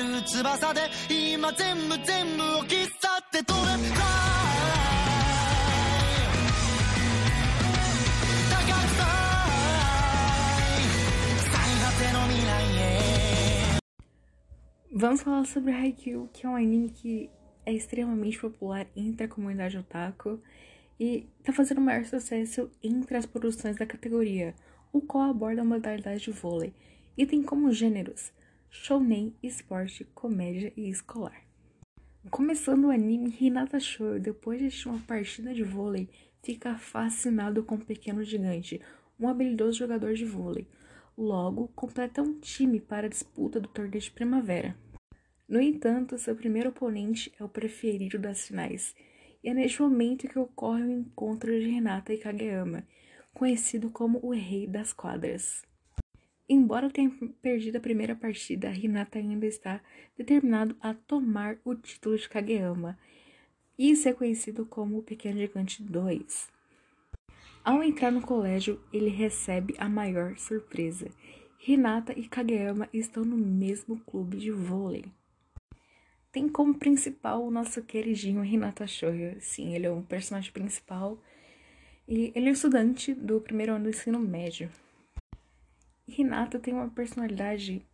る翼で今全部全部を切っ去って飛べ Fly 高くさ最果ての未来へ Vamos falar sobre Haikyuu, que é um anime que é extremamente popular entre a comunidade otaku e tá fazendo o maior sucesso entre as produções da categoria, o qual aborda a modalidade de vôlei e tem como gêneros shounen, esporte, comédia e escolar. Começando o anime, Hinata Shou, depois de assistir uma partida de vôlei, fica fascinado com o pequeno gigante, um habilidoso jogador de vôlei. Logo, completa um time para a disputa do torneio de primavera. No entanto, seu primeiro oponente é o preferido das finais, e é neste momento que ocorre o encontro de Renata e Kageyama, conhecido como o Rei das Quadras. Embora tenha perdido a primeira partida, Hinata ainda está determinado a tomar o título de Kageyama. Isso é conhecido como o Pequeno Gigante 2. Ao entrar no colégio, ele recebe a maior surpresa. Hinata e Kageyama estão no mesmo clube de vôlei. Tem como principal o nosso queridinho Hinata Shoyo. Sim, ele é o personagem principal. E ele é estudante do primeiro ano do ensino médio. Hinata tem uma personalidade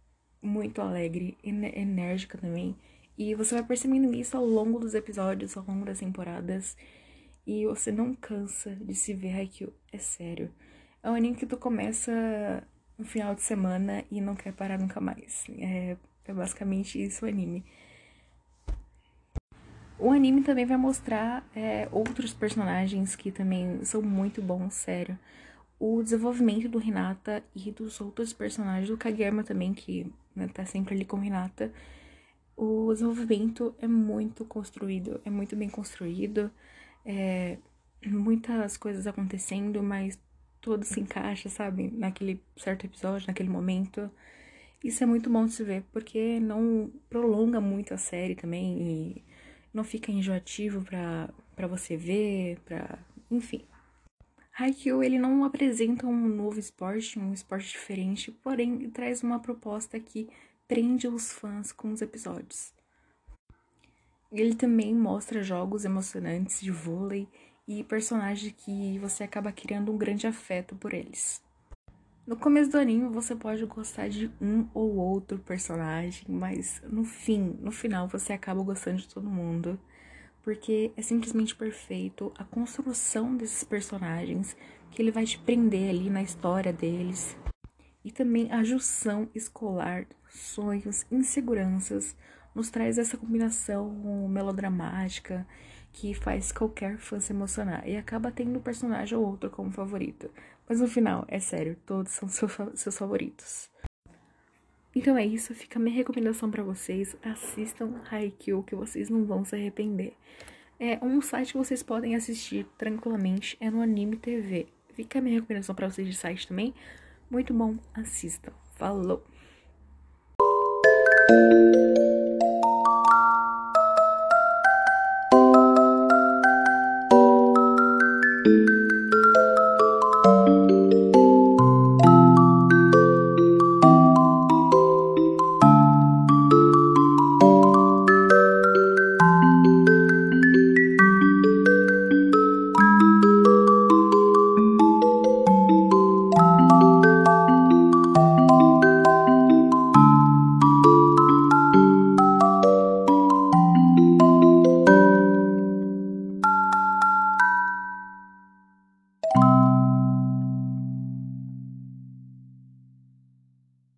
muito alegre, enérgica também. E você vai percebendo isso ao longo dos episódios, ao longo das temporadas. E você não cansa de se ver Haikyuu, é sério. É um anime que tu começa no final de semana e não quer parar nunca mais. É, é basicamente isso o anime. O anime também vai mostrar é, outros personagens que também são muito bons, sério o desenvolvimento do Renata e dos outros personagens, do Kageyama também, que né, tá sempre ali com Renata. O desenvolvimento é muito construído, é muito bem construído, é, muitas coisas acontecendo, mas tudo se encaixa, sabe, naquele certo episódio, naquele momento. Isso é muito bom de se ver, porque não prolonga muito a série também e não fica enjoativo pra, pra você ver, pra. enfim. Haikyuu ele não apresenta um novo esporte, um esporte diferente, porém traz uma proposta que prende os fãs com os episódios. Ele também mostra jogos emocionantes de vôlei e personagens que você acaba criando um grande afeto por eles. No começo do anime você pode gostar de um ou outro personagem, mas no fim, no final você acaba gostando de todo mundo porque é simplesmente perfeito a construção desses personagens, que ele vai te prender ali na história deles. E também a junção escolar, sonhos, inseguranças, nos traz essa combinação melodramática que faz qualquer fã se emocionar e acaba tendo um personagem ou outro como favorito. Mas no final, é sério, todos são seus favoritos. Então é isso, fica a minha recomendação para vocês. Assistam Haikyuu, que vocês não vão se arrepender. É um site que vocês podem assistir tranquilamente, é no Anime TV. Fica a minha recomendação para vocês de site também. Muito bom, assistam. Falou!